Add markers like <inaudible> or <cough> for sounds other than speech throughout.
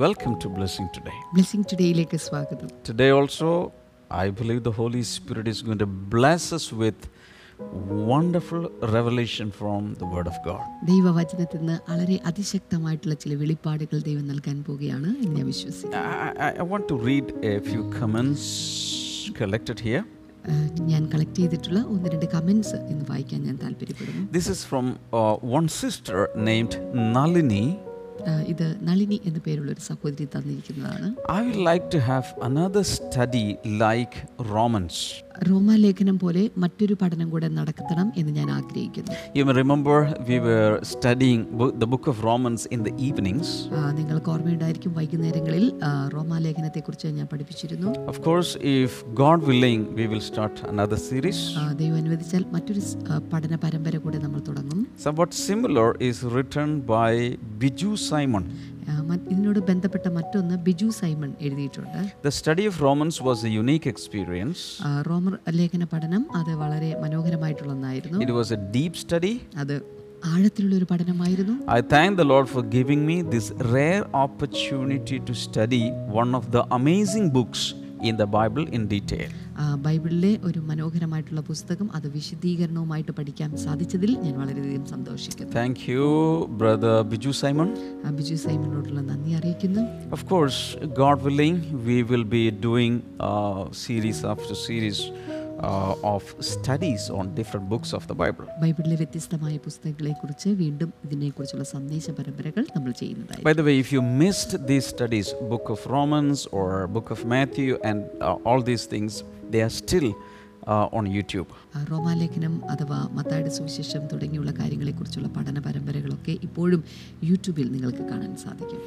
Welcome to Blessing Today. Blessing ടുഡേയിലേക്ക് സ്വാഗതം Today also, I believe the Holy Spirit is going to bless us with wonderful revelation from the Word of God. ദൈവവചനത്തിൽ നിന്ന് വളരെ അതിശക്തമായിട്ടുള്ള ചില വെളിപ്പാടുകൾ ദൈവം നൽകാൻ പോവുകയാണ് എന്ന് ഞാൻ വിശ്വസിക്കുന്നു want to read a few comments collected here. ആ, ഞാൻ കളക്ട് ചെയ്തിട്ടുള്ള ഒന്ന് രണ്ട് കമൻസ് ഇന്ന് വായിക്കാൻ ഞാൻ താല്പര്യപ്പെടുന്നു This is from uh, one sister named Nalini. ആ, ഇത് നളിനി എന്ന പേരുള്ള ഒരു സഹോദരി തന്നിരിക്കുന്നതാണ് I would like to have another study like Romans. റോമാലേഖനം പോലെ മറ്റൊരു പഠനം കൂടെ നടത്തണം എന്ന് ഞാൻ ആഗ്രഹിക്കുന്നു You may remember we were studying bo- the book of Romans in the evenings. ആ, നിങ്ങൾക്ക് ഓർമ്മയുണ്ടായിരിക്കും വൈകുന്നേരങ്ങളിൽ ആ, റോമാലേഖനത്തെക്കുറിച്ച് ഞാൻ പഠിപ്പിച്ചിരുന്നു Of course, if God willing, we will start another series. ആ, ദൈവം അനുവദിച്ചാൽ മറ്റൊരു പഠന പരമ്പര കൂടെ നമ്മൾ തുടങ്ങും Somewhat similar is written by Biju Simon. ആ, മറ്റ് ഇതിനോട് ബന്ധപ്പെട്ട മറ്റൊന്ന് ബിജു സൈമൺ എഴുതിയിട്ടുണ്ട് The study of Romans was a unique experience. ആ, റോമർ ലേഖന പഠനം അത് വളരെ മനോഹരമായിട്ടുള്ള ഒന്നായിരുന്നു It was a deep study. അത് ആഴത്തിലുള്ള ഒരു പഠനമായിരുന്നു I thank the Lord for giving me this rare opportunity to study one of the amazing books in the Bible in detail. ആ, ബൈബിളിലെ ഒരു മനോഹരമായിട്ടുള്ള പുസ്തകം അത് വിശദീകരണവുമായിട്ട് പഠിക്കാൻ സാധിച്ചതിൽ ഞാൻ വളരെയധികം സന്തോഷിക്കുന്നു Thank you, Brother Biju Simon. ആ, ബിജു സൈമനോടുള്ള നന്ദി അറിയിക്കുന്നു Of course, God willing, we will be doing uh, series after series uh, of studies on different books of the Bible. ബൈബിളിലെ വ്യത്യസ്തമായ പുസ്തകങ്ങളെക്കുറിച്ച് വീണ്ടും ഇതിനെക്കുറിച്ചുള്ള സന്ദേശ പരമ്പരകൾ നമ്മൾ ചെയ്യുന്നതായി By the way, if you missed these studies, Book of Romans or Book of Matthew, and uh, all these things, they are still YouTube റോമാലേഖനം അഥവാ മത്തായുടെ സുവിശേഷം തുടങ്ങിയുള്ള കാര്യങ്ങളെക്കുറിച്ചുള്ള പഠന പരമ്പരകളൊക്കെ ഇപ്പോഴും യൂട്യൂബിൽ നിങ്ങൾക്ക് കാണാൻ സാധിക്കും.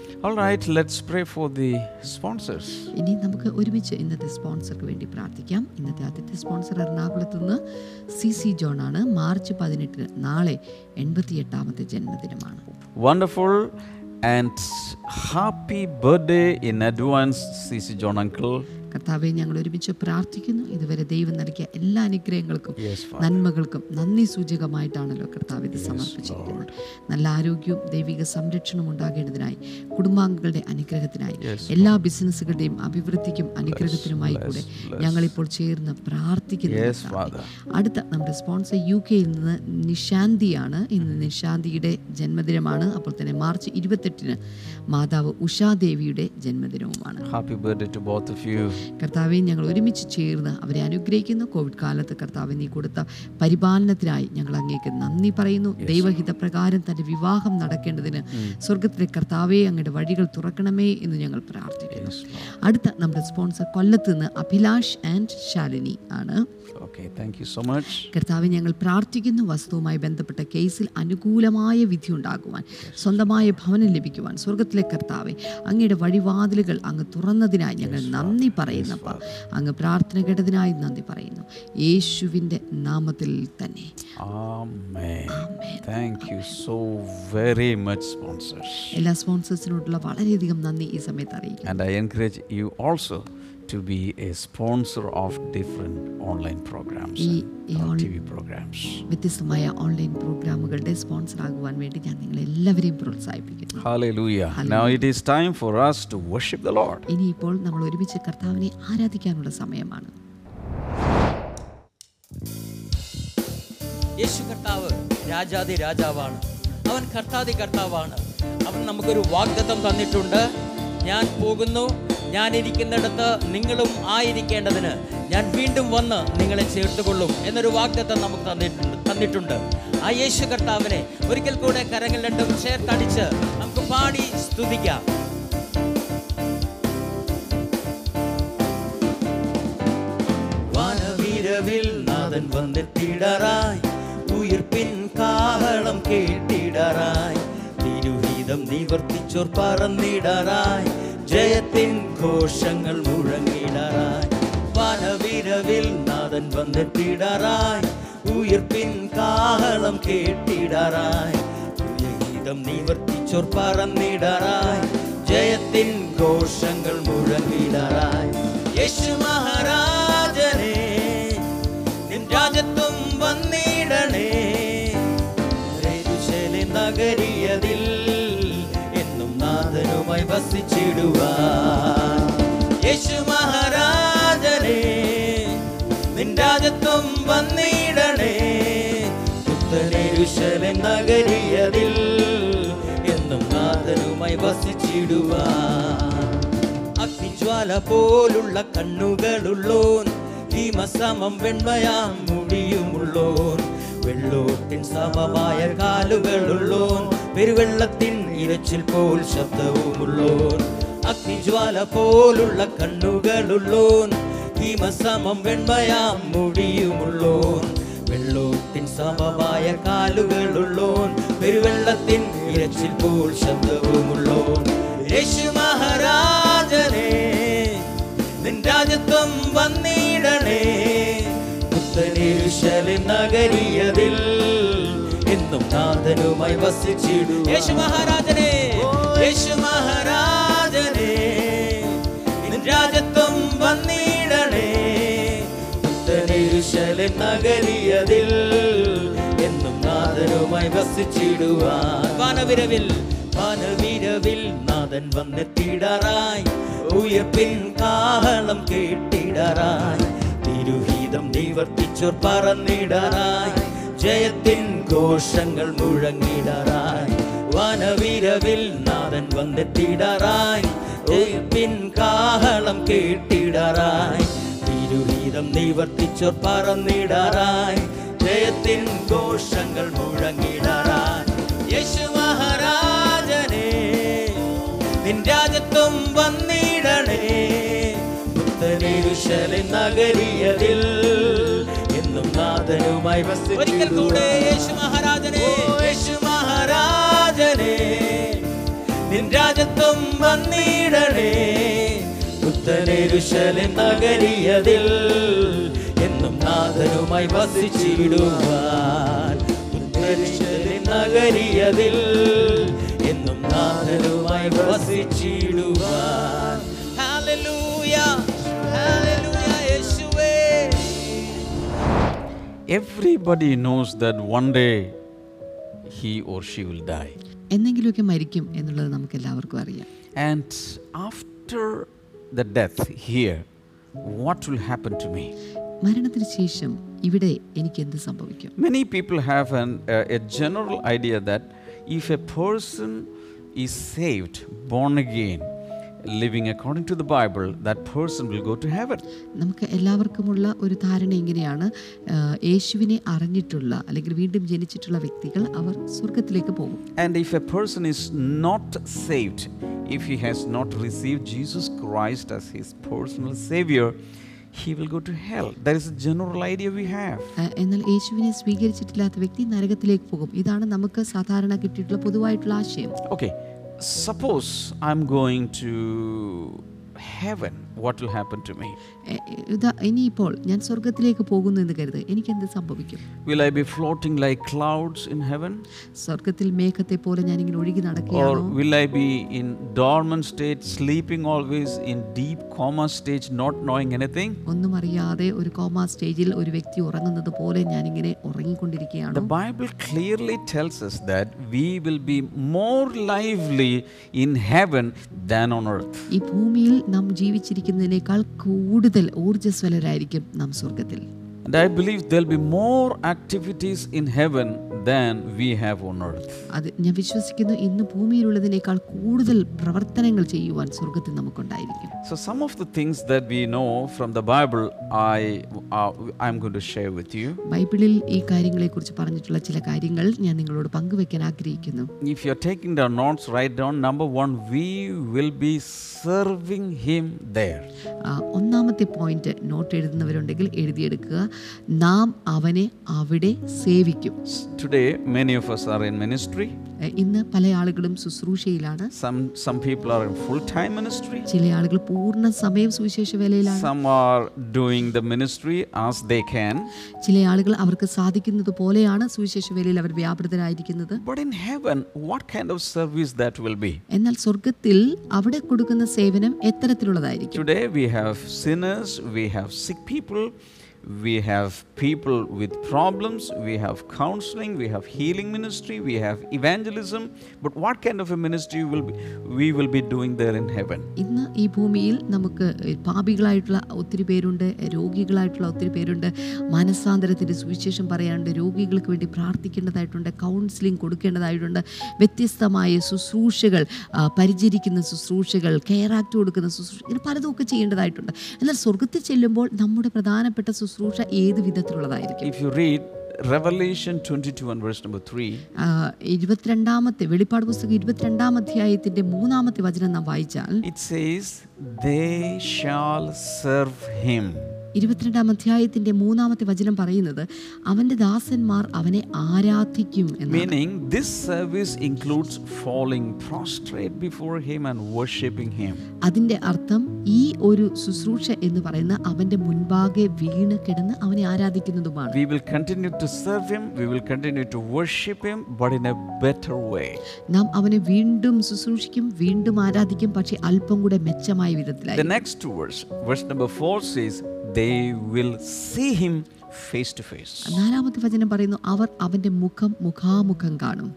ഇനി നമുക്ക് ഒരുമിച്ച് ഇന്നത്തെ സ്പോൺസർക്ക് വേണ്ടി പ്രാർത്ഥിക്കാം. ഇന്നത്തെ ആദ്യത്തെ സ്പോൺസർ എറണാകുളത്ത് നിന്ന് സി സി ജോൺ ആണ്. മാർച്ച് പതിനെട്ടിന് നാളെ എൺപത്തി എട്ടാമത്തെ ജന്മദിനമാണ്. Wonderful and happy birthday in advance C C John Uncle. കർത്താവെ ഞങ്ങൾ ഒരുമിച്ച് പ്രാർത്ഥിക്കുന്നു. ഇതുവരെ ദൈവം നൽകിയ എല്ലാ അനുഗ്രഹങ്ങൾക്കും നന്മകൾക്കും നന്ദി സൂചകമായിട്ടാണല്ലോ കർത്താവ് ഇത് സമർപ്പിച്ചിരിക്കുന്നത്. നല്ല ആരോഗ്യവും ദൈവിക സംരക്ഷണവും ഉണ്ടാകേണ്ടതിനായി കുടുംബാംഗങ്ങളുടെ അനുഗ്രഹത്തിനായി എല്ലാ ബിസിനസ്സുകളുടെയും അഭിവൃദ്ധിക്കും അനുഗ്രഹത്തിനുമായി കൂടെ ഞങ്ങളിപ്പോൾ ചേർന്ന് പ്രാർത്ഥിക്കുന്നു. അടുത്ത നമ്മുടെ സ്പോൺസർ യു കെയിൽ നിന്ന് നിശാന്തിയാണ്. ഇന്ന് നിശാന്തിയുടെ ജന്മദിനമാണ്. അപ്പോൾ തന്നെ മാർച്ച് ഇരുപത്തെട്ടിന് മാതാവ് ഉഷാദേവിയുടെ ജന്മദിനവുമാണ്. Happy birthday to both of you. കർത്താവെ ഞങ്ങൾ ഒരുമിച്ച് ചേർന്ന് അവരെ അനുഗ്രഹിക്കുന്നു. കോവിഡ് കാലത്ത് കർത്താവ് നീ കൊടുത്ത പരിപാലനത്തിനായി ഞങ്ങൾ അങ്ങേക്ക് നന്ദി പറയുന്നു. ദൈവഹിതപ്രകാരം തന്റെ വിവാഹം നടക്കേണ്ടതിന് സ്വർഗത്തിലെ കർത്താവെ അങ്ങയുടെ വഴികൾ തുറക്കണമേ എന്ന് ഞങ്ങൾ പ്രാർത്ഥിക്കുന്നു. അടുത്ത നമ്മുടെ സ്പോൺസർ കൊല്ലത്ത് നിന്ന് അഭിലാഷ് ആൻഡ് ശാലിനി ആണ്. കർത്താവ് ഞങ്ങൾ പ്രാർത്ഥിക്കുന്നു വസ്തുവുമായി ബന്ധപ്പെട്ട കേസിൽ അനുകൂലമായ വിധി ഉണ്ടാകുവാൻ സ്വന്തമായ ഭവനം ലഭിക്കുവാൻ സ്വർഗത്തിലെ കർത്താവെ അങ്ങയുടെ വഴിവാതിലുകൾ അങ്ങ് തുറന്നതിനായി ഞങ്ങൾ നന്ദി പറയുന്നപ്പ അങ്ങ് പ്രാർത്ഥന കേട്ടതിനായി നന്ദി പറയുന്നു. യേശുവിന്റെ നാമത്തിൽ തന്നെ. Amen. Thank you so very much, എല്ലാ സ്പോൺസേഴ്സിനോടുള്ള വളരെയധികം നന്ദി ഈ സമയത്ത് അറിയിക്കുന്നു. To be a sponsor of different online programs ഈ ഈ uh. വ്യത്യസ്തമായ ഓൺലൈൻ പ്രോഗ്രാമുകളുടെ സ്പോൺസർ ആകുവാൻ വേണ്ടി ഞാൻ നിങ്ങളെല്ലാവരെയും പ്രോത്സാഹിപ്പിക്കുന്നു. Hallelujah. Now it is time for us to worship the Lord. ഇപ്പോൾ നമ്മൾ ഒരുമിച്ച് കർത്താവിനെ ആരാധിക്കാനുള്ള സമയമാണ്. യേശു കർത്താവ് രാജാതി രാജാവാണ്. അവൻ കർത്താതി കർത്താവാണ്. അവൻ നമുക്കൊരു വാഗ്ദത്തം തന്നിട്ടുണ്ട്. ഞാൻ പോകുന്നു. ഞാൻ ഇരിക്കുന്നിടത്ത് നിങ്ങളും ആയിരിക്കേണ്ടതിന് ഞാൻ വീണ്ടും വന്ന് നിങ്ങളെ ചേർത്തുകൊള്ളും എന്നൊരു വാഗ്ദത്തം നമുക്ക് തന്നിട്ടുണ്ട് തന്നിട്ടുണ്ട്. ആ യേശു കർത്താവിനെ ഒരിക്കൽ കൂടെ കരങ്ങൾ രണ്ടും ചേർത്തടിച്ച് നമുക്ക് പാടി സ്തുതിക്കാം. വാനവീരവിൽ കാഹളം കേട്ടിടറായി. തിരുഹിതം നിവർത്തിച്ചോർ പറന്നിടറായി. ജയത്തിൻ ഘോഷങ്ങൾ മുഴങ്ങിടറായി. വാനവീരവിൽ നാഥൻ വന്നെത്തിടറായി. ഉയർപ്പിൻ കാഹളം കേട്ടിടറായി. ഗീതം നിവർത്തിച്ചോർ പറന്നിടറായി. ജയത്തിൻ ഘോഷങ്ങൾ മുഴങ്ങിടറായി. യേശു മഹാരാജനെ വസിച്ചിടുവാൻ യേശു മഹാരാജനെ നിൻ രാജത്വം വന്നിടണേ. പുത്തനെരുശലം നഗരിയതിൽ എന്നും നാഥനുമായി വസിച്ചിടുവാൻ. അഗ്നിജ്വാല പോലുള്ള കണ്ണുകളുള്ളോൻ ഭീമസമം വെണ്മയാം മുടിയുമുള്ളോൻ. വെള്ളോട്ടിൻ സമമായ കാലുകളുള്ളോൻ പെരുവെള്ളത്തിൻ ഇരച്ചിൽ പോൽ ശബ്ദവുമുള്ളോൻ. അഗ്നിജ്വാല പോലുള്ള കണ്ണുകളുള്ളോൻ. ഹിമസമം വെണ്മയാം മുടിയുമുള്ളോൻ. വെള്ളോട്ടിൻ സമമായ കാലുകളുള്ളോൻ. പെരുവെള്ളത്തിൻ ഇരച്ചിൽ പോൽ ശബ്ദവുമുള്ളോൻ. യേശു മഹാരാജനെ നിൻ രാജ്യത്വം വന്നിടണേ. പുത്തനിരുശലിൻ നഗരിയതിൽ നാഥനുമായി വസിച്ചിടു യേശു മഹാരാജനെ യേശു മഹാരാജനെ രാജത്വം വന്നിടണേ. പുത്തനെരുശലിൻ നഗരിയതിൽ എന്നും നാഥനുമായി വസിച്ചിടുവാൻ. വാനവിരവിൽ. വാനവിരവിൽ നാഥൻ വന്നെത്തിടറായി. ഉയർപ്പിൻ കാഹളം കേട്ടിടറായി. തിരുഹിതം നിവർത്തിച്ചോർ പറന്നിടാറായി. ജയത്തിൻ ഘോഷങ്ങൾ മുഴങ്ങിടറായി വനവിരവിൽ നാഥൻ വന്നെത്തിടറായി ഉയർപ്പിൻ കാഹളം കേട്ടിടറായി തിരുഹിതം നിവർത്തിച്ചോർ പറന്നിടറായി ജയത്തിൻ ഘോഷങ്ങൾ മുഴങ്ങിടറായി യേശു മഹാരാജനെ നിൻ രാജ്യത്വം വന്നിടണേ. നഗരിയതിൽ നാഥനുമായി ഒരിക്കൽ കൂടെ യേശു മഹാരാജനെ. യേശു മഹാരാജനെ നിൻ രാജത്വം വന്നിടണേ. പുത്തനെരുശലൻ നഗരിയതിൽ എന്നും നാഥനുമായി വസിച്ചിടുവാൻ. പുത്തനെരുശലൻ നഗരിയതിൽ എന്നും നാഥനുമായി വസിച്ചിടുവാൻ. Hallelujah Everybody knows that one day he or she will die. എന്നെങ്കിലുമൊക്കെ മരിക്കും എന്നുള്ളത് നമുക്ക് എല്ലാവർക്കും അറിയാം And after the death here, what will happen to me? മരണത്തിന് ശേഷം ഇവിടെ എനിക്ക് എന്ത് സംഭവിക്കും Many people have an, uh, a general idea that if a person is saved, born living according to the Bible, that person will go to heaven. നമുക്ക് എല്ലാവർക്കുമുള്ള ഒരു ധാരണ ഇങ്ങനെയാണ് യേശുവിനെ അറിഞ്ഞിട്ടുള്ള അല്ലെങ്കിൽ വീണ്ടും ജനിച്ചിട്ടുള്ള വ്യക്തികൾ അവർ സ്വർഗത്തിലേക്ക് പോകും And if a person is not saved, if he has not received Jesus Christ as his personal Savior, he will go to hell. That is a general idea we have. ആ, എന്നാൽ യേശുവിനെ സ്വീകരിച്ചിട്ടില്ലാത്ത വ്യക്തി നരകത്തിലേക്ക് പോകും ഇതാണ് നമുക്ക് സാധാരണ കിട്ടിയിട്ടുള്ള പൊതുവായിട്ടുള്ള ആശയം Okay, suppose I'm going to heaven, what will happen to me? ഇതാ ഇനിയിപ്പോൾ ഞാൻ സ്വർഗത്തിലേക്ക് പോകുന്നു എന്ന് കരുത് എനിക്ക് എന്ത് സംഭവിക്കും Will I be floating like clouds in heaven? സ്വർഗത്തിൽ മേഘത്തെ പോലെ ഞാൻ ഇങ്ങനെ ഒഴുകി Or will I be in dormant state, sleeping always in deep coma stage, not knowing anything? ഒന്നും അറിയാതെ ഒരു കോമ സ്റ്റേജിൽ ഒരു വ്യക്തി ഉറങ്ങുന്നത് പോലെ ഞാൻ ഇങ്ങനെ ഞാനിങ്ങനെ The Bible clearly tells us that we will be more lively in heaven than on earth. ഈ ഭൂമിയിൽ നാം ജീവിച്ചിരിക്കുന്നതിനേക്കാൾ കൂടുതൽ ഊർജസ്വലരായിരിക്കും നാം സ്വർഗത്തിൽ And I believe there'll be more activities in heaven than we have on earth. അത് ഞാൻ വിശ്വസിക്കുന്നു ഇന്ന് ഭൂമിയിലുള്ളതിനേക്കാൾ കൂടുതൽ പ്രവർത്തനങ്ങൾ ചെയ്യുവാൻ സ്വർഗത്തിൽ നമുക്കുണ്ടായിരിക്കും So some of the things that we know from the Bible, I uh, I'm going to share with you. ബൈബിളിൽ ഈ കാര്യങ്ങളെക്കുറിച്ച് പറഞ്ഞിട്ടുള്ള ചില കാര്യങ്ങൾ ഞാൻ നിങ്ങളോട് പങ്കുവെക്കാൻ ആഗ്രഹിക്കുന്നു If you're taking down notes, write down number 1 We will be serving Him there. ഒന്നാമത്തെ പോയിന്റ് നോട്ട് എഴുതുന്നവരുണ്ടെങ്കിൽ എഴുതിയെടുക്കുക നാം അവനെ അവിടെ സേവിക്കും Today, many of us are in ministry. ഇന്ന് പല ആളുകളും ശുശ്രൂഷയിലാണ് Some some people are in full-time ministry. ചില ആളുകൾ പൂർണ സമയം സുവിശേഷ വേലയിലാണ് Some are doing the ministry as they can. ചില ആളുകൾ അവർക്ക് സാധിക്കുന്നത് പോലെയാണ് സുവിശേഷ വേലയിൽ അവർ വ്യാപൃതരായിരിക്കുന്നത് But in heaven, what kind of service that will be? എന്നാൽ സ്വർഗത്തിൽ അവിടെ കൊടുക്കുന്ന സേവനം എത്തരത്തിലുള്ളതായിരിക്കും Today we have sinners, we have sick people, we have people with problems, we have counseling, we have healing ministry, we have evangelism. But what kind of a ministry will be, we will be doing there in heaven? ഇന്ന് ഈ ഭൂമിയിൽ നമുക്ക് പാപികളായിട്ടുള്ള ഒത്തിരി പേരുണ്ട് രോഗികളായിട്ടുള്ള ഒത്തിരി പേരുണ്ട് മനസ്സാന്തരത്തിന്റെ സുവിശേഷം പറയാനുണ്ട് രോഗികൾക്ക് വേണ്ടി പ്രാർത്ഥിക്കേണ്ടതായിട്ടുണ്ട് കൗൺസിലിംഗ് കൊടുക്കേണ്ടതായിട്ടുണ്ട് വ്യത്യസ്തമായ ശുശ്രൂഷകൾ പരിചരിക്കുന്ന ശുശ്രൂഷകൾ കെയർ ആക്ട് കൊടുക്കുന്ന ശുശ്രൂഷ ഇങ്ങനെ പലതും ഒക്കെ ചെയ്യേണ്ടതായിട്ടുണ്ട് എന്നാൽ സ്വർഗത്തിൽ ചെല്ലുമ്പോൾ നമ്മുടെ പ്രധാനപ്പെട്ട ശുശ്രൂഷ ഏത് വിധത്തിലുള്ളതായിരിക്കും if you read revelation 22 and verse number 3, ആ, ഇരുപത്തിരണ്ടാമത്തെ വെളിപ്പാട് പുസ്തകം ഇരുപത്തിരണ്ടാം അധ്യായത്തിന്റെ മൂന്നാമത്തെ വചനം നാം വായിച്ചാൽ it says they shall serve him. ഇരുപത്തിരണ്ടാം അധ്യായത്തിന്റെ മൂന്നാമത്തെ വചനം പറയുന്നത് അവന്റെ ദാസന്മാർ അവനെ ആരാധിക്കും എന്നാണ്. This service includes following prostrate before him and worshipping him അതിന്റെ അർത്ഥം ഈ ഒരു ശുശ്രൂഷ എന്ന് പറയുന്ന അവന്റെ മുൻപാകെ വീണ് കിടന്ന് അവനെ ആരാധിക്കുന്നതുമാണ്. We will continue to serve him we will continue to worship him but in a better way നാം അവനെ വീണ്ടും ശുശ്രൂഷിക്കും വീണ്ടും ആരാധിക്കും പക്ഷേ അല്പം കൂടെ മെച്ചമായ വിധത്തിലായി the next verse verse number 4 says They will see him face to face. നാലാമത്തെ വചനം പറയുന്നു അവർ അവന്റെ മുഖം മുഖാമുഖം കാണും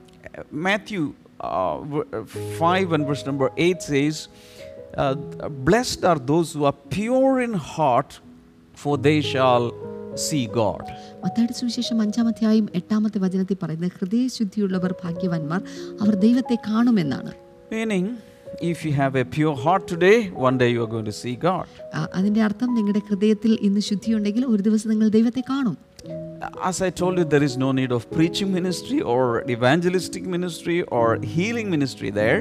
Mathew Matthew uh, v- uh, 5 and verse number 8 says, uh, Blessed are those who are pure in heart, for they shall see God. മത്തായുടെ സുവിശേഷം അഞ്ചാം അധ്യായം എട്ടാമത്തെ വചനത്തിൽ പറയുന്നത് ഹൃദയശുദ്ധിയുള്ളവർ ഭാഗ്യവാന്മാർ അവർ ദൈവത്തെ കാണുമെന്നാണ് Meaning, if you have a pure heart today, one day you are going to see God. ആ, അതിന്റെ അർത്ഥം നിങ്ങളുടെ ഹൃദയത്തിൽ ഇന്ന് ശുദ്ധിയുണ്ടെങ്കിൽ ഒരു ദിവസം നിങ്ങൾ ദൈവത്തെ കാണും As I told you, there is no need of preaching ministry or evangelistic ministry or healing ministry there.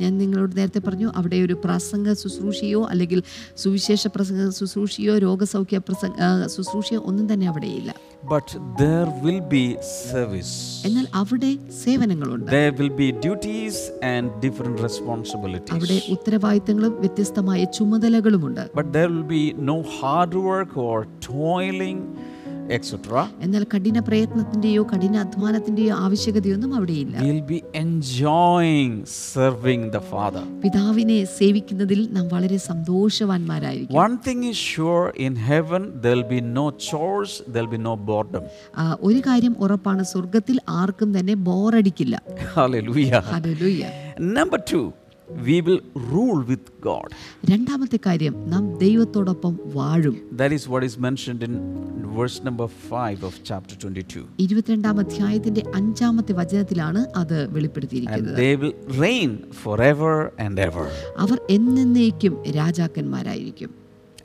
ഞാൻ നിങ്ങളോട് നേരത്തെ പറഞ്ഞു അവിടെ ഒരു പ്രസംഗ ശുശ്രൂഷയോ അല്ലെങ്കിൽ സുവിശേഷ പ്രസംഗ ശുശ്രൂഷയോ രോഗസൗഖ്യ പ്രസംഗ ശുശ്രൂഷയോ ഒന്നും തന്നെ അവിടെയില്ല But there will be service. എന്നാൽ അവിടെ സേവനങ്ങളുണ്ട് There will be duties and different responsibilities. അവിടെ ഉത്തരവാദിത്തങ്ങളും വ്യത്യസ്തമായ ചുമതലകളുമുണ്ട് But there will be no hard work or toiling, എന്നാൽ കഠിന പ്രയത്നത്തിന്റെയോ കഠിന അധ്വാനത്തിന്റെയോ ആവശ്യകതയൊന്നും അവിടെയില്ല We'll be enjoying serving the Father. പിതാവിനെ സേവിക്കുന്നതിൽ നാം വളരെ സന്തോഷവാന്മാരായിരിക്കും One thing is sure in heaven, there'll be no chores, there'll be no boredom. ഒരു കാര്യം ഉറപ്പാണ് സ്വർഗത്തിൽ ആർക്കും തന്നെ ബോറടിക്കില്ല. Hallelujah Number two, we will rule with God. രണ്ടാമത്തെ കാര്യം നാം ദൈവത്തോടൊപ്പം വാഴും That is what is mentioned in verse number 5 of chapter 22. ഇരുപത്തിരണ്ടാം അധ്യായത്തിന്റെ അഞ്ചാമത്തെ വചനത്തിലാണ് അത് And വെളിപ്പെടുത്തിയിരിക്കുന്നത് they will reign forever and ever. അവർ എന്നേക്കും രാജാക്കന്മാരായിരിക്കും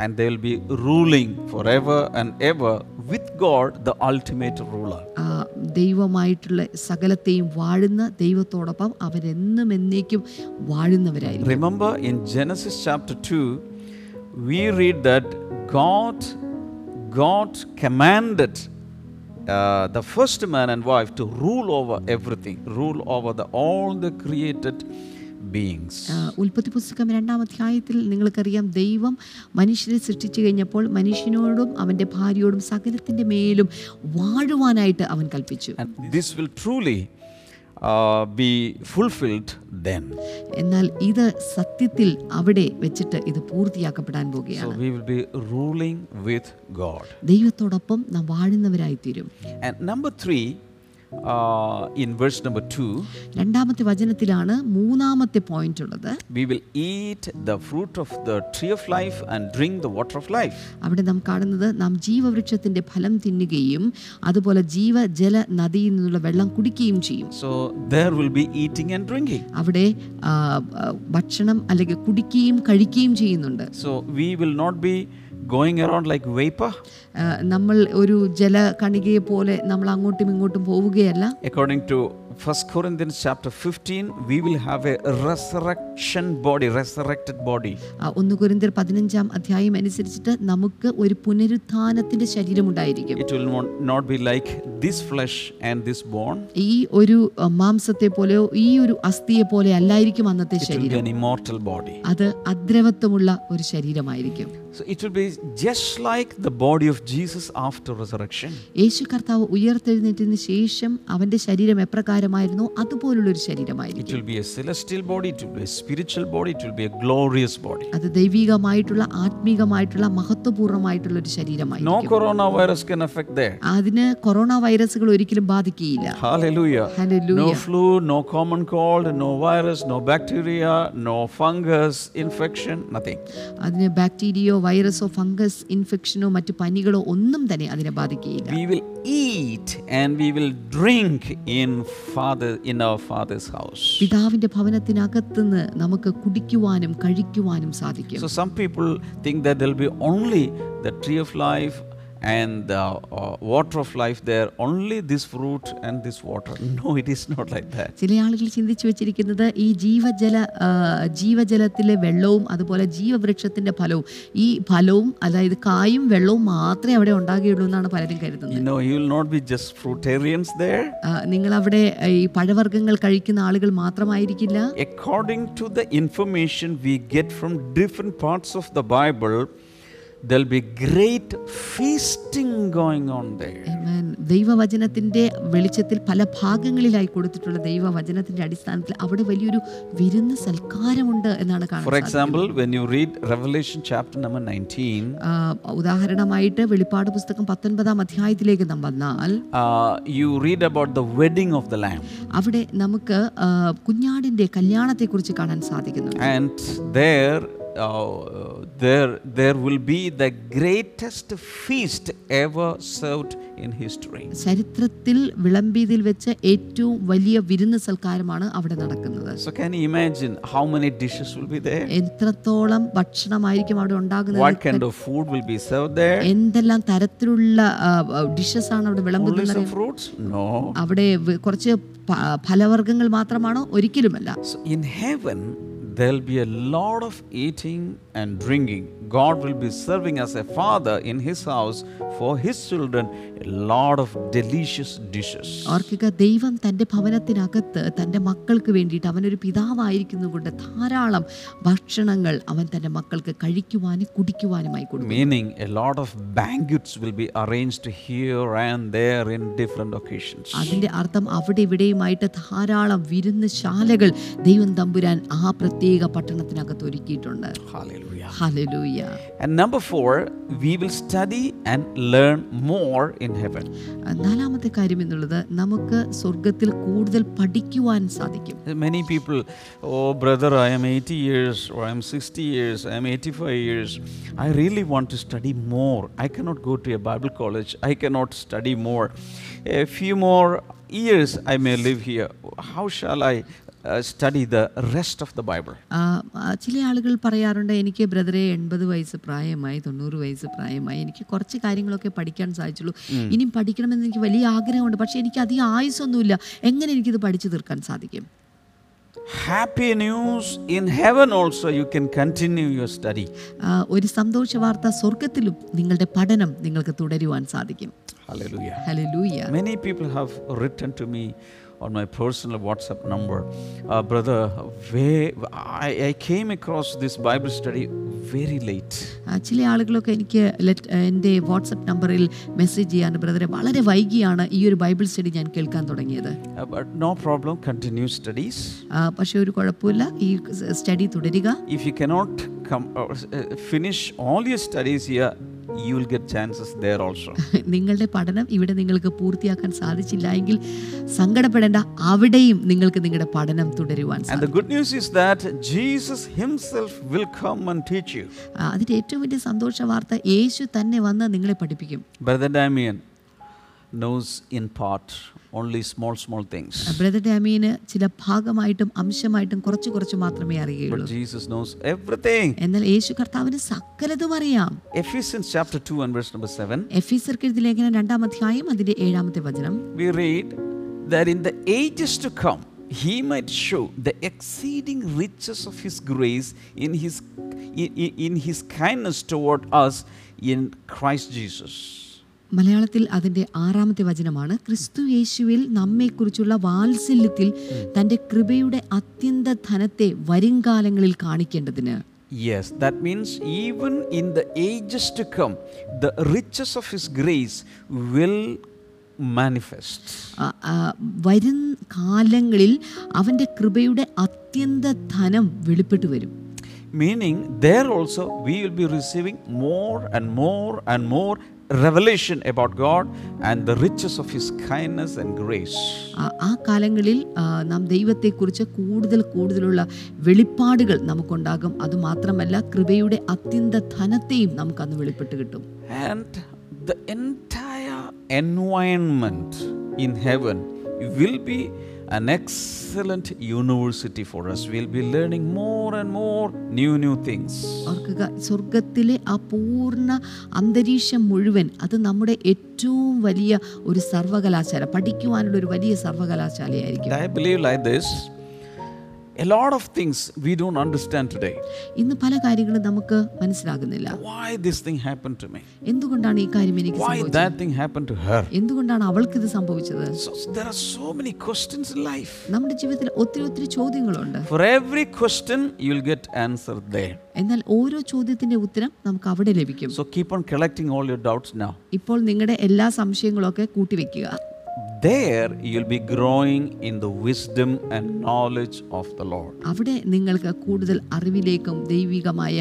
And they will be ruling forever and ever with God, the ultimate ruler. ആ, ദൈവമായിട്ടുള്ള സകലത്തെയും വാഴുന്ന ദൈവത്തോടൊപ്പം അവരെന്നും എന്നേക്കും വാഴുന്നവരായിരിക്കും Remember in Genesis chapter 2, we read that God, God commanded uh, the first man and wife to rule over everything, rule over the, all the created beings. beings ഉൽപ്പത്തി പുസ്തകം രണ്ടാം അധ്യായത്തിൽ നിങ്ങൾക്കറിയാം ദൈവം മനുഷ്യരെ സൃഷ്ടിച്ചു കഴിഞ്ഞപ്പോൾ മനുഷ്യനോടും അവന്റെ ഭാര്യയോടും സകലത്തിന്റെ മേലും വാഴുവാനായിട്ട് അവൻ കൽപ്പിച്ചു. ദിസ് വിൽ ട്രൂലി എന്നാൽ ഇത് സത്യത്തിൽ അവിടെ വെച്ചിട്ട് ഇത് പൂർത്തിയാക്കപ്പെടാൻ പോകുകയാണ് ദൈവത്തോടൊപ്പം നാം വാഴുന്നവരായി തീരും നമ്പർ 3 ഇൻ വേഴ്സ് നമ്പർ 2 രണ്ടാമത്തെ വചനത്തിലാണ് മൂന്നാമത്തെ പോയിന്റ് ഉള്ളത്. We will eat the fruit of the tree of life and drink the water of life അവിടെ നാം കാണുന്നത് നാം ജീവവൃക്ഷത്തിന്റെ ഫലം തിന്നുകയും അതുപോലെ ജീവജല നദിയിൽ നിന്നുള്ള വെള്ളം കുടിക്കുകയും ചെയ്യും. So there will be eating and drinking അവിടെ ഭക്ഷണം അല്ലെങ്കിൽ കുടിക്കുകയും കഴിക്കുകയും ചെയ്യുന്നുണ്ട്. So we will not be going around like vapor. നമ്മൾ ഒരു ജല കണികയെ പോലെ നമ്മൾ അങ്ങോട്ടും ഇങ്ങോട്ടും പോവുകയല്ല According to 1 Corinthians chapter 15, we will have a resurrection body, resurrected body. ആ, ഒന്ന് കുരിന്തിയർ പതിനഞ്ചാം അധ്യായം അനുസരിച്ചിട്ട് നമുക്ക് ഒരു പുനരുത്ഥാനത്തിന്റെ ശരീരം ഉണ്ടായിരിക്കും It will not, not be like this flesh and this bone. ഈ ഒരു മാംസത്തെ പോലെയോ ഈ ഒരു അസ്ഥിയെ പോലെ അല്ലായിരിക്കും അന്നത്തെ ശരീരം an immortal body. അത് അദ്രവത്വമുള്ള ഒരു ശരീരമായിരിക്കും So it will be just like the body of Jesus after resurrection. യേശു കർത്താവ് ഉയർത്തെഴുന്നേറ്റതിന് ശേഷം അവന്റെ ശരീരം എപ്രകാരമായിരുന്നു ശരീരമായിരുന്നു അതുപോലുള്ള ഒരു ശരീരമായിരുന്നു അത് ദൈവികമായിട്ടുള്ള ആത്മീകമായിട്ടുള്ള മഹത്വപൂർണമായിട്ടുള്ള ഒരു ശരീരമായി no corona virus can affect they അതിന് കൊറോണ വൈറസുകൾ ഒരിക്കലും ബാധിക്കില്ല hallelujah hallelujah no flu no common cold no virus no bacteria no fungus infection nothing അതിന് ബാക്ടീരിയയോ വൈറസോ ഫംഗസ് ഇൻഫെക്ഷനോ മറ്റു പനികളോ ഒന്നും തന്നെ അതിനെ ബാധിക്കില്ല eat and we will drink in Father in our Father's house. പിതാവിന്റെ ഭവനത്തിനകത്തുനിന്ന് നമുക്ക് കുടിക്കുവാനും കഴിക്കുവാനും സാധിക്കും So some people think that there'll be only the tree of life and the uh, water of life there, only this fruit and this water. No, it is not like that. ചില ആളുകൾ ചിന്തിച്ചു വെച്ചിരിക്കുന്നത് ഈ ജീവജല ജീവജലത്തിലെ വെള്ളവും അതുപോലെ ജീവവൃക്ഷത്തിന്റെ ഫലവും ഈ ഫലവും അതായത് കായും വെള്ളവും മാത്രമേ അവിടെ ഉണ്ടാകുകയുള്ളൂ എന്നാണ് പലരും കരുതുന്നത് You know, you will not be just fruitarians there. നിങ്ങൾ അവിടെ ഈ പഴവർഗങ്ങൾ കഴിക്കുന്ന ആളുകൾ മാത്രമായിരിക്കില്ല According to the information we get from different parts of the Bible, there'll be great feasting going on there. Amen. ദൈവവചനത്തിന്റെ വെളിച്ചത്തിൽ പല ഭാഗങ്ങളിലായി കൊടുത്തിട്ടുള്ള ദൈവവചനത്തിന്റെ അടിസ്ഥാനത്തിൽ അവിടെ വലിയൊരു വിരുന്ന് സൽക്കാരമുണ്ട് എന്നാണ് For കാണുന്നത് example, when you read Revelation chapter number 19, ആ, ഉദാഹരണമായിട്ട് വെളിപ്പാട് പുസ്തകം പത്തൊൻപതാം അധ്യായത്തിലേക്ക് നാം വന്നാൽ you you read about the wedding of the Lamb. അവിടെ നമുക്ക് കുഞ്ഞാടിന്റെ കുഞ്ഞാടിന്റെ കല്യാണത്തെക്കുറിച്ച് കാണാൻ സാധിക്കുന്നു And there, there, there will be the greatest feast ever served in history. ചരിത്രത്തിൽ വിളമ്പിയതിൽ വെച്ച ഏറ്റവും വലിയ വിരുന്ന് സൽക്കാരമാണ് അവിടെ നടക്കുന്നത് So, can you imagine how many dishes will be there? എത്രത്തോളം ഭക്ഷണമായിരിക്കും അവിടെ ഉണ്ടാകുന്നത് What kind of food will be served there? എന്തെല്ലാം തരത്തിലുള്ള ഡിഷസ് ആണ് അവിടെ വിളമ്പുന്നത് fruits? No. അവിടെ കുറച്ച് ഫലവർഗങ്ങൾ മാത്രമാണോ ഒരിക്കലുമല്ല So, in heaven, there'll be a lot of eating and drinking. God will be serving as a father in his house for his children a lot of delicious dishes. ഓർക്കുക ദൈവം തന്റെ ഭവനത്തിനകത്ത് തന്റെ മക്കൾക്ക് വേണ്ടിയിട്ട് അവനൊരു പിതാവായിരിക്കുന്നു കൊണ്ട് ധാരാളം ഭക്ഷണങ്ങൾ അവൻ തന്റെ മക്കൾക്ക് കഴിക്കുവാനും കുടിക്കുവാനുമായി കൊടുക്കും Meaning, a lot of banquets will be arranged here and there in different occasions. അതിന്റെ അർത്ഥം അവിടെ ഇവിടെയുമായിട്ട് ധാരാളം വിരുന്ന് ശാലകൾ ദൈവം തമ്പുരാൻ ആ പ്രത്യേക പട്ടണത്തിനകത്ത് ഒരുക്കിയിട്ടുണ്ട്. Hallelujah And number 4 we will study and learn more in heaven. നാലാമത്തെ കാര്യം എന്നുള്ളത് നമുക്ക് സ്വർഗത്തിൽ കൂടുതൽ പഠിക്കുവാൻ സാധിക്കും Many people, oh brother, I am 80 years, or I am 60 years, I am 85 years. I really want to study more. I cannot go to a Bible college. I cannot study more. A few more years I may live here. How shall I uh, the rest of the Bible ചില ആളുകൾ പറയാറുണ്ട് എനിക്ക് ബ്രദറെ എൺപത് വയസ്സ് പ്രായമായി തൊണ്ണൂറ് വയസ്സ് പ്രായമായി എനിക്ക് കുറച്ച് കാര്യങ്ങളൊക്കെ പഠിക്കാൻ സാധിച്ചുള്ളൂ. ഇനിയും പഠിക്കണമെന്ന് എനിക്ക് വലിയ ആഗ്രഹമുണ്ട്. പക്ഷേ എനിക്ക് അധികം ആയുസൊന്നുമില്ല എങ്ങനെ എനിക്കിത് പഠിച്ചു തീർക്കാൻ സാധിക്കും? Happy news in heaven also, you can continue your study. ഒരു സന്തോഷ വാർത്ത സ്വർഗത്തിലും നിങ്ങളുടെ പഠനം നിങ്ങൾക്ക് തുടരുവാൻ സാധിക്കും. Hallelujah. Hallelujah. Many people have written to me on my personal WhatsApp number, uh, brother. Where I, I came across this Bible study very late. ആ, ചില ആളുകളൊക്കെ എനിക്ക് ലെറ്റ് എന്റെ വാട്സപ്പ് നമ്പറിൽ മെസ്സേജ് ചെയ്യാൻ ബ്രദറെ വളരെ വൈകിയാണ് ഈ ഒരു ബൈബിൾ സ്റ്റഡി ഞാൻ കേൾക്കാൻ തുടങ്ങിയത് Uh, but no problem, continue studies. ആ, പക്ഷേ ഒരു കുഴപ്പമില്ല ഈ സ്റ്റഡി തുടരുക If you cannot come uh, uh, finish all your will get you will get chances there also. <laughs> നിങ്ങളുടെ പഠനം ഇവിടെ നിങ്ങൾക്ക് പൂർത്തിയാക്കാൻ സാധിച്ചില്ല എങ്കിൽ സങ്കടപ്പെടേണ്ട അവിടെയും നിങ്ങൾക്ക് നിങ്ങളുടെ പഠനം തുടരുവാൻ And സാധിക്കും the good news is that Jesus Himself will come and teach you. അതിന്റെ ഏറ്റവും വലിയ സന്തോഷ വാർത്ത യേശു തന്നെ വന്ന് നിങ്ങളെ പഠിപ്പിക്കും knows in part only small, small things. Brother ഡാമീന് ചില ഭാഗമായിട്ടും അംശമായിട്ടും കുറച്ച് കുറച്ച് മാത്രമേ അറിയുകയുള്ളൂ But Jesus knows everything. എന്നാൽ യേശു കർത്താവിന് സകലതും അറിയാം Ephesians chapter 2 and verse number 7, എഫീസർക്ക് എഴുതിയ ലേഖനം രണ്ടാം അധ്യായം അതിന്റെ ഏഴാമത്തെ വചനം we read that in the ages to come, he might show the exceeding riches of his grace in his, in, in- in his kindness toward us in Christ Jesus. മലയാളത്തിൽ അതിന്റെ ആറാമത്തെ വചനമാണ് ക്രിസ്തു യേശുവിൽ നമ്മെക്കുറിച്ചുള്ള വാത്സല്യത്തിൽ തന്റെ കൃപയുടെ അത്യന്ത ധനത്തെ വരുംകാലങ്ങളിൽ കാണിക്കേണ്ടതിന് Yes, that means even in the ages to come, the riches of His grace will manifest. വരും കാലങ്ങളിൽ അവന്റെ കൃപയുടെ അത്യന്ത ധനം വെളിപ്പെട്ടു വരും Meaning, there also we will be receiving more and more and more revelation about God and the riches of His kindness and grace. ആ കാലങ്ങളിൽ നാം ദൈവത്തെക്കുറിച്ച് കൂടുതൽ കൂടുതലുള്ള വെളിപ്പാടുകൾ നമുക്കുണ്ടാകും അതുമാത്രമല്ല കൃപയുടെ അത്യന്ത ധനത്തെയും നമുക്കന്ന് വെളിപ്പെട്ട് കിട്ടും And the entire environment in heaven will be an excellent university for us. We'll be learning more and more new, new things. ഓർക്കുക സ്വർഗത്തിലെ ആ പൂർണ്ണ അന്തരീക്ഷം മുഴുവൻ അത് നമ്മുടെ ഏറ്റവും വലിയ ഒരു സർവകലാശാല പഠിക്കുവാനുള്ള ഒരു വലിയ സർവകലാശാലയായിരിക്കും And I believe like this A lot of things we don't understand today. ഇന്ന് പല കാര്യങ്ങളും നമുക്ക് മനസ്സിലാകുന്നില്ല Why this thing happened to me? എന്തുകൊണ്ടാണ് ഈ കാര്യം എനിക്ക് Why സംഭവിച്ചത് that thing happened to her? എന്തുകൊണ്ടാണ് ഇത് സംഭവിച്ചത് So there are so many questions in life. നമ്മുടെ ജീവിതത്തിൽ ഒത്തിരി ഒത്തിരി ചോദ്യങ്ങളുണ്ട് For every question, you'll get answer there. എന്നാൽ ഓരോ ചോദ്യത്തിന്റെ ഉത്തരം നമുക്ക് അവിടെ ലഭിക്കും So keep on collecting all your doubts now. ഇപ്പോൾ നിങ്ങളുടെ എല്ലാ സംശയങ്ങളൊക്കെ കൂട്ടിവെക്കുക There you'll be growing in the wisdom and knowledge of the Lord. അവിടെ നിങ്ങൾക്ക് കൂടുതൽ അറിവിലേക്കും ദൈവികമായ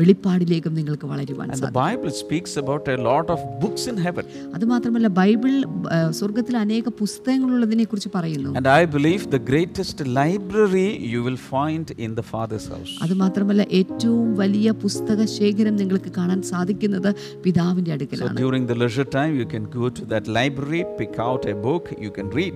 വെളിപ്പാടിലേക്കും നിങ്ങൾക്ക് വളരുവാൻ And the സാധിക്കും Bible speaks about a lot of books in heaven. അതുമാത്രമല്ല ബൈബിൾ ആ, സ്വർഗത്തിൽ അനേക പുസ്തകങ്ങളുള്ളതിനെ കുറിച്ച് പറയുന്നു And I believe the greatest library you will find in the Father's house. അതുമാത്രമല്ല ഏറ്റവും വലിയ പുസ്തക ശേഖരം നിങ്ങൾക്ക് കാണാൻ സാധിക്കുന്നത് പിതാവിന്റെ So അടുക്കലാണ് during the leisure time, you can go to that library, pick out a book you can read.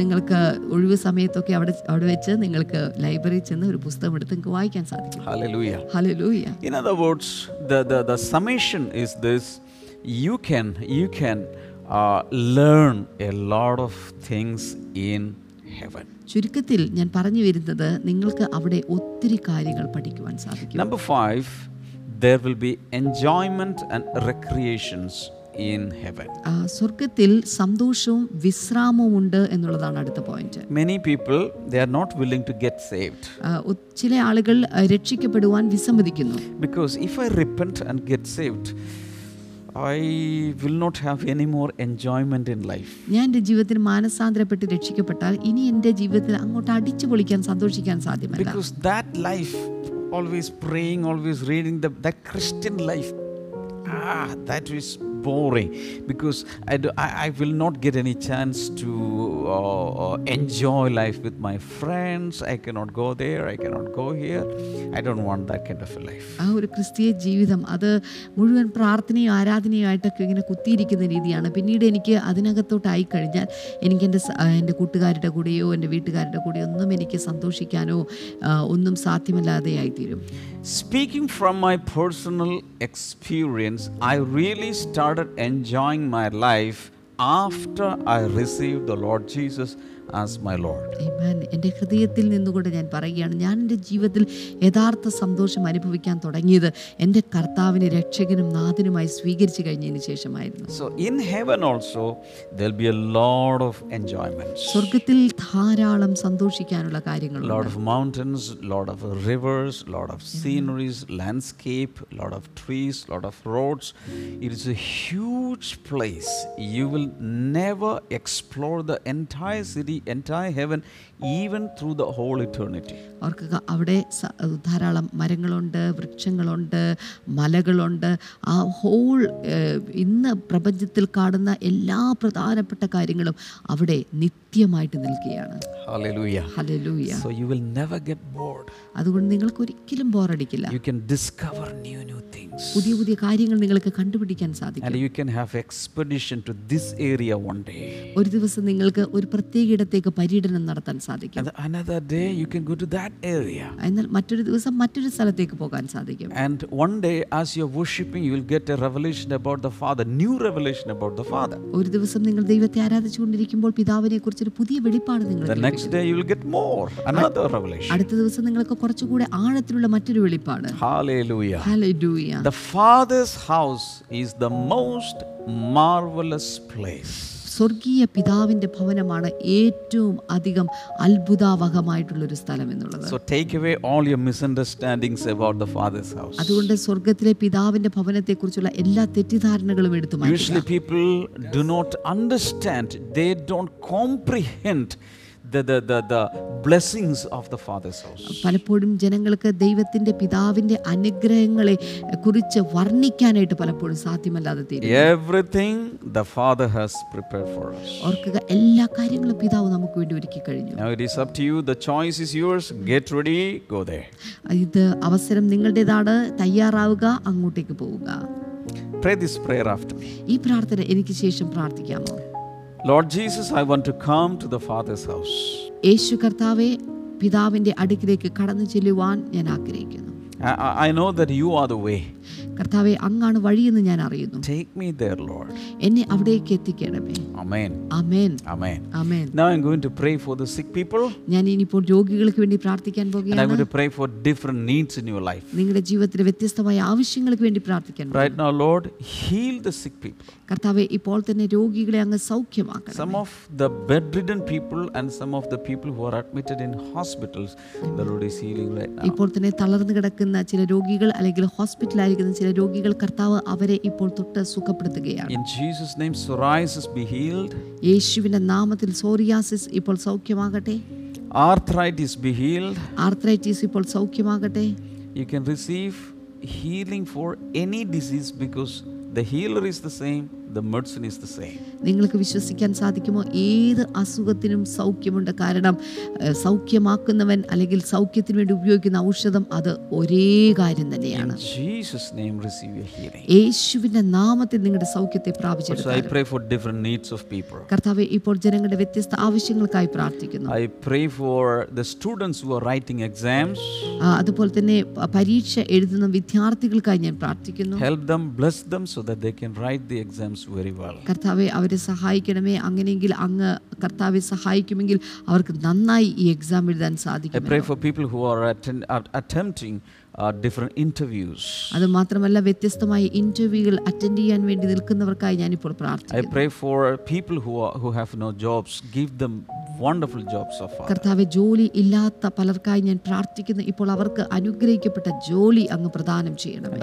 നിങ്ങൾക്ക് ഒഴിവ് സമയത്തൊക്കെ അവിടെ അവിടെ വെച്ച് നിങ്ങൾക്ക് ലൈബ്രറിയിൽ ചെന്ന് ഒരു പുസ്തകം എടുത്ത് നിങ്ങൾക്ക് വായിക്കാൻ സാധിക്കും Hallelujah. ഹല്ലേലൂയ In other words, the, the, the summation is this you can, you can uh, learn a lot of things in heaven. ചുരുക്കത്തിൽ ഞാൻ പറഞ്ഞു വരുന്നത് നിങ്ങൾക്ക് അവിടെ ഒത്തിരി കാര്യങ്ങൾ പഠിക്കുവാൻ സാധിക്കും number 5 there will be enjoyment and recreations in heaven. ആ, സ്വർഗത്തിൽ സന്തോഷവും വിശ്രാമവും ഉണ്ട് എന്നുള്ളതാണ് അടുത്ത point Many people, they are not willing to get saved. ചില ആളുകൾ രക്ഷിക്കപ്പെടുവാൻ വിസമ്മതിക്കുന്നു Because if I repent and get saved, I will not have any more enjoyment in life. ഞാൻ എന്റെ ജീവിതത്തിൽ മാനസാന്തരപ്പെട്ട് രക്ഷിക്കപ്പെട്ടാൽ ഇനി എന്റെ ജീവിതത്തിൽ അങ്ങോട്ട് അടിച്ചു പൊളിക്കാൻ സന്തോഷിക്കാൻ സാധ്യമല്ല Because that life, always praying, always reading, the, that Christian life, ah, that is boring. Because I, do, I, I will not get any chance to uh, uh, enjoy life with my friends. I cannot go there, I cannot go here. I don't want that kind of a life. ആ ഒരു ക്രിസ്തീയ ജീവിതം അത് മുഴുവൻ പ്രാർത്ഥനയും ആരാധനയും ആയിട്ടൊക്കെ ഇങ്ങനെ കുത്തിയിരിക്കുന്ന രീതിയാണ് പിന്നീട് എനിക്ക് അതിനകത്തോട്ടായി കഴിഞ്ഞാൽ എനിക്ക് എന്റെ എന്റെ കൂട്ടുകാരുടെ കൂടെയോ എന്റെ വീട്ടുകാരുടെ കൂടെയോ ഒന്നും എനിക്ക് സന്തോഷിക്കാനോ ഒന്നും സാധ്യമല്ലാതെയായിത്തീരും Speaking from my personal experience, I really started enjoying my life after I received the Lord Jesus my Lord. Amen. എന്റെ ഹൃദയത്തിൽ നിന്നുകൊണ്ട് ഞാൻ പറയുകയാണ് ഞാൻ എന്റെ ജീവിതത്തിൽ യഥാർത്ഥ സന്തോഷം അനുഭവിക്കാൻ തുടങ്ങിയത് എന്റെ കർത്താവിനെ രക്ഷകനും നാഥനുമായി സ്വീകരിച്ചു കഴിഞ്ഞതിന് ശേഷമായിരുന്നു So in heaven also, there'll be a lot of enjoyments. സ്വർഗത്തിൽ ധാരാളം സന്തോഷിക്കാനുള്ള കാര്യങ്ങളുണ്ട് lot of mountains, lot of rivers, lot of sceneries, landscape, lot of trees, lot of roads. It is a huge place. You will never explore the entire entire heaven, even through the whole eternity. ഓർക്കുക അവിടെ ധാരാളം മരങ്ങളുണ്ട് വൃക്ഷങ്ങളുണ്ട് മലകളുണ്ട് ആ whole ഇന്ന് പ്രപഞ്ചത്തിൽ കാണുന്ന എല്ലാ പ്രധാനപ്പെട്ട കാര്യങ്ങളും അവിടെ നിത്യമായിട്ട് നിൽക്കുകയാണ് Hallelujah. Hallelujah So you will never get bored. അതുകൊണ്ട് നിങ്ങൾക്ക് ഒരിക്കലും ബോറടിക്കില്ല You can discover new, new things. പുതിയ പുതിയ കാര്യങ്ങൾ നിങ്ങൾക്ക് കണ്ടുപിടിക്കാൻ സാധിക്കും And you can have expedition to this area one day. ഒരു ദിവസം നിങ്ങൾക്ക് ഒരു പ്രത്യേക ഇടത്തേക്ക് പര്യടനം നടത്താൻ സാധിക്കും And another day you can go to that area. എന്നാൽ മറ്റൊരു ദിവസം മറ്റൊരു സ്ഥലത്തേക്ക് പോകാൻ സാധിക്കും And one day, as you're worshiping, you will get a revelation about the Father, new revelation about the Father. ഒരു ദിവസം നിങ്ങൾ ദൈവത്തെ ആരാധിച്ചുകൊണ്ടിരിക്കുമ്പോൾ പിതാവിനെ കുറിച്ചൊരു പുതിയ വെളിപ്പാട് നിങ്ങൾ The next day, you will get more, another revelation. അടുത്ത ദിവസം നിങ്ങൾക്ക് കുറച്ചുകൂടെ ആഴത്തിലുള്ള മറ്റൊരു വെളിപ്പാട് Hallelujah. ഹല്ലേലൂയ. The Father's house is the most marvelous place. സ്വർഗീയ പിതാവിന്റെ ഭവനമാണ് ഏറ്റവും അധികം അത്ഭുതാവഹമായിട്ടുള്ളൊരു സ്ഥലം എന്നുള്ളത് So take away all your misunderstandings about the Father's house. അതുകൊണ്ട് സ്വർഗത്തിലെ പിതാവിന്റെ ഭവനത്തെക്കുറിച്ചുള്ള എല്ലാ തെറ്റിദ്ധാരണകളും എടുത്തു മാറ്റുക Usually people do not understand, they don't comprehend the, the, the, the blessings of the Father's house. പലപ്പോഴും ജനങ്ങൾക്ക് ദൈവത്തിന്റെ പിതാവിന്റെ അനുഗ്രഹങ്ങളെ കുറിച്ച് വർണിക്കാനായിട്ട് പലപ്പോഴും സാധ്യമല്ലാതെ തീരും Everything the Father has prepared for us. ഓർക്കുക എല്ലാ കാര്യങ്ങളും പിതാവ് നമുക്ക് വേണ്ടി ഒരുക്കി കഴിഞ്ഞു Now it is up to you, the choice is yours. Get ready, go there. ഇത് അവസരം നിങ്ങളുടേതാണ് തയ്യാറാവുക അങ്ങോട്ടേക്ക് പോവുക Pray this prayer after me. ഈ പ്രാർത്ഥന എനിക്ക് ശേഷം പ്രാർത്ഥിക്കാമോ Lord Jesus, I want to come to the Father's house. യേശു കർത്താവെ പിതാവിന്റെ അടുക്കിലേക്ക് കടന്നു ചെല്ലുവാൻ ഞാൻ ആഗ്രഹിക്കുന്നു I, I- I know that you are the way. കർത്താവെ അങ്ങാണ് വഴിയെന്ന് ഞാൻ അറിയുന്നു. ടേക്ക് മീ ദേർ ലോർഡ് എന്നെ അവിടേക്ക് എത്തിക്കണമേ. Amen amen amen amen now I am going to pray for the sick people ഞാൻ ഇനിയിപ്പോൾ രോഗികൾക്ക് വേണ്ടി പ്രാർത്ഥിക്കാൻ and ഐ പോകുകയാണ് going to pray for different needs in your life. നിങ്ങളുടെ ജീവിതത്തിലെ വ്യത്യസ്തമായ ആവശ്യങ്ങൾക്ക് വേണ്ടി പ്രാർത്ഥിക്കാൻ right now Lord heal the sick people people. കർത്താവെ ഇപ്പോൾ തന്നെ രോഗികളെ അങ്ങ് സൗഖ്യമാക്കണം. Some of bedridden people and some of the people who are admitted in hospitals, the Lord is healing right now. ഇപ്പോൾ തന്നെ തളർന്നു കിടക്കുന്ന ചില രോഗികൾ അല്ലെങ്കിൽ ഹോസ്പിറ്റലായിരിക്കുന്ന ചില രോഗികൾ കർത്താവ് അവരെ ഇപ്പോൾ തൊട്ട് സുഖപ്പെടുത്തുകയാണ്. യേശുവിന്റെ നാമത്തിൽ സോറിയാസിസ് ഇപ്പോൾ സൗഖ്യമാകട്ടെ. ആർത്രൈറ്റിസ് ബി ഹീൽഡ് ആർത്രൈറ്റിസ് ഇപ്പോൾ സൗഖ്യമാകട്ടെ. You can receive healing for any disease because the healer is the same, the medicine is the same. നിങ്ങൾക്ക് വിശ്വസിക്കാൻ സാധിക്കുമോ ഏത് അസുഖത്തിനും സൗഖ്യമുണ്ട് കാരണം സൗഖ്യമാക്കുന്നവൻ അല്ലെങ്കിൽ സൗഖ്യത്തിന് വേണ്ടി ഉപയോഗിക്കുന്ന ഔഷധം അത് ഒരേ കാര്യം തന്നെയാണ് Jesus Jesus' name, receive your healing. യേശുവിന്റെ നാമത്തിൽ നിങ്ങളുടെ സൗഖ്യത്തെ പ്രാപിച്ചെടുക്കുക I pray pray for different needs of people. കർത്താവെ ഇപ്പോൾ ജനങ്ങളുടെ വ്യത്യസ്ത ആവശ്യങ്ങൾക്കായി പ്രാർത്ഥിക്കുന്നു I pray for the students who are writing exams. ആ, അതുപോലെ തന്നെ പരീക്ഷ എഴുതുന്ന വിദ്യാർത്ഥികൾക്കായി ഞാൻ പ്രാർത്ഥിക്കുന്നു Help them, bless them so that they can write the exams very well. കർത്താവെ അവരെ സഹായിക്കണമേ അങ്ങനെയെങ്കിൽ അങ്ങ് കർത്താവെ സഹായിക്കുമെങ്കിൽ അവർക്ക് നന്നായി ഈ എക്സാം എഴുതാൻ I സാധിക്കും pray for people who are, attend, are attempting uh, different interviews. അത് മാത്രമല്ല വ്യത്യസ്തമായ ഇന്റർവ്യൂകൾ അറ്റൻഡ് ചെയ്യാൻ വേണ്ടി നിൽക്കുന്നവർക്കായി ഞാനിപ്പോൾ I പ്രാർത്ഥിക്കുന്നു pray for people who, are, who have no jobs. Give them wonderful jobs, oh Father. കർത്താവെ ജോലി ഇല്ലാത്ത പലർക്കായി ഞാൻ പ്രാർത്ഥിക്കുന്നു ഇപ്പോൾ അവർക്ക് അനുഗ്രഹിക്കപ്പെട്ട ജോലി അങ്ങ് പ്രദാനം ചെയ്യണം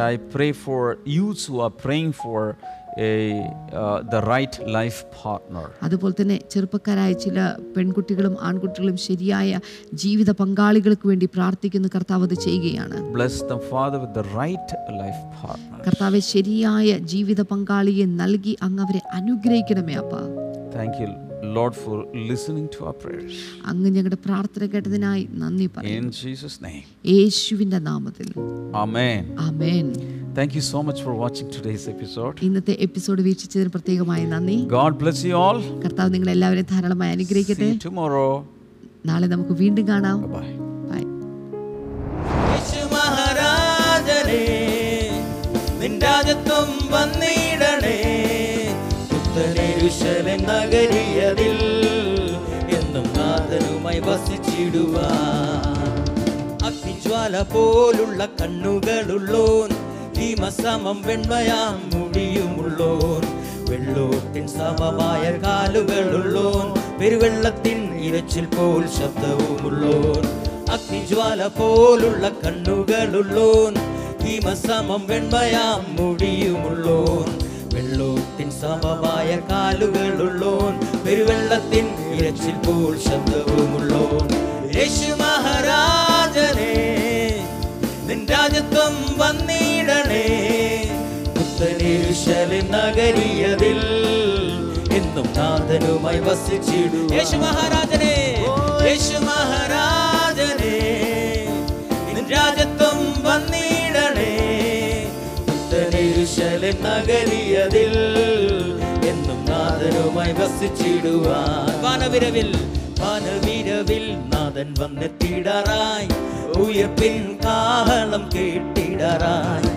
The right life partner. അതുപോലെ തന്നെ ചെറുപ്പക്കാരായ ചില പെൺകുട്ടികളും ആൺകുട്ടികളും ശരിയായ ജീവിത പങ്കാളികൾക്ക് വേണ്ടി പ്രാർത്ഥിക്കുന്ന. കർത്താവ് അത് ചെയ്യുകയാണ്. Bless them, father with the right life partner. കർത്താവെ ശരിയായ ജീവിത പങ്കാളിയെ നൽകി അങ്ങ് അവരെ അനുഗ്രഹിക്കണമേ അപ്പ. Thank you Lord, for listening to our prayers. അങ്ങ് ഞങ്ങളുടെ പ്രാർത്ഥന കേട്ടതിനായി നന്ദി പറയുന്നു. ഇൻ ജീസസ് നെയിം യേശുവിന്റെ നാമത്തിൽ. Amen amen. Thank you so much for watching today's episode. ഇന്നത്തെ എപ്പിസോഡ് വീക്ഷിച്ചതിന് പ്രത്യേകമായി നന്ദി God bless you all. കർത്താവ് നിങ്ങളെ എല്ലാവരെയും ധാരാളമായി See അനുഗ്രഹിക്കട്ടെ you tomorrow. നാളെ നമുക്ക് വീണ്ടും കാണാം Bye bye. ബൈ യേശു മഹാരാജനേ നിൻ രാജ്യത്വം വന്നിടണേ പുത്തനെരുശലൻ നഗരിയതിൽ എന്നും നാഥനുമായി വസിച്ചിടുവാൻ അഗ്നിജ്വാല പോലുള്ള കണ്ണുകളുള്ളോൻ ഭീമസമം വെണ്മയാം മുടിയുമുള്ളോൻ. വെള്ളോട്ടിൻ സമമായ കാലുകളുള്ളോൻ. പെരുവെള്ളത്തിൻ ഇരച്ചിൽ പോൽ ശബ്ദവുമുള്ളോൻ. അഗ്നിജ്വാല പോലുള്ള കണ്ണുകളുള്ളോൻ. ഭീമസമം വെണ്മയാം മുടിയുമുള്ളോൻ. വെള്ളോട്ടിൻ സമമായ കാലുകളുള്ളോൻ. പെരുവെള്ളത്തിൻ ഇരച്ചിൽ പോൽ ശബ്ദവുമുള്ളോൻ. യേശു മഹാരാജനെ നിൻ രാജ്യത്വം വന്നിടണേ പുത്തനെരുശലിൻ നഗരിയതിൽ എന്നും നാഥനുമായി വസിച്ചിടു യേശു മഹാരാജനെ യേശു മഹാരാജനെ രാജത്വം വന്നിടണേ. പുത്തനെരുശലിൻ നഗരിയതിൽ എന്നും നാഥനുമായി വസിച്ചിടുവാൻ. വാനവിരവിൽ. വാനവിരവിൽ നാഥൻ വന്നെത്തിടറായി. ഉയർപ്പിൻ കാഹളം കേട്ടിടാറായി.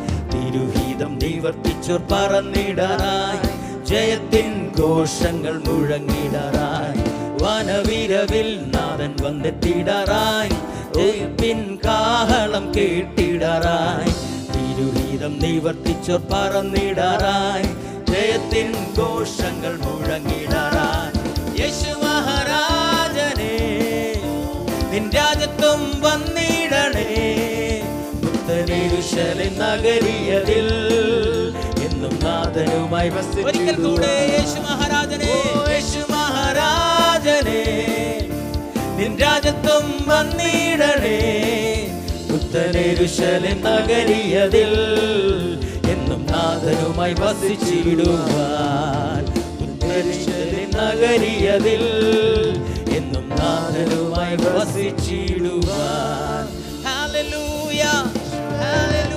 തിരുഹിതം നിവർത്തിച്ചോർ പറന്നിടാറായി. ജയത്തിൻ ഘോഷങ്ങൾ മുഴങ്ങിടാറായി. വനവിരവിൽ നാഥൻ വന്നെത്തിടാറായി. ഉയർപ്പിൻ കാഹളം കേട്ടിടാറായി. തിരുഹിതം നിവർത്തിച്ചോർ പറന്നിടാറായി. ജയത്തിൻ ഘോഷങ്ങൾ മുഴങ്ങിടാറായി. യേശു മഹാരാജനെ നിൻ രാജ്യത്വം പുത്തനേരുശലിൻ നഗരിയതിൽ എന്നും നാഥനുമായി ഒരിക്കൽ കൂടെ യേശു മഹാരാജനെ. യേശു മഹാരാജനെ നിൻ രാജ്യത്വം വന്നിടണേ. പുത്തനെരുശലിൻ നഗരിയതിൽ എന്നും നാഥനുമായി വസിച്ചിടുവാൻ. പുത്തനെരുശലിൻ നഗരിയതിൽ എന്നും നാഥനുമായി വസിച്ചിടുവാൻ. Hallelujah hallelujah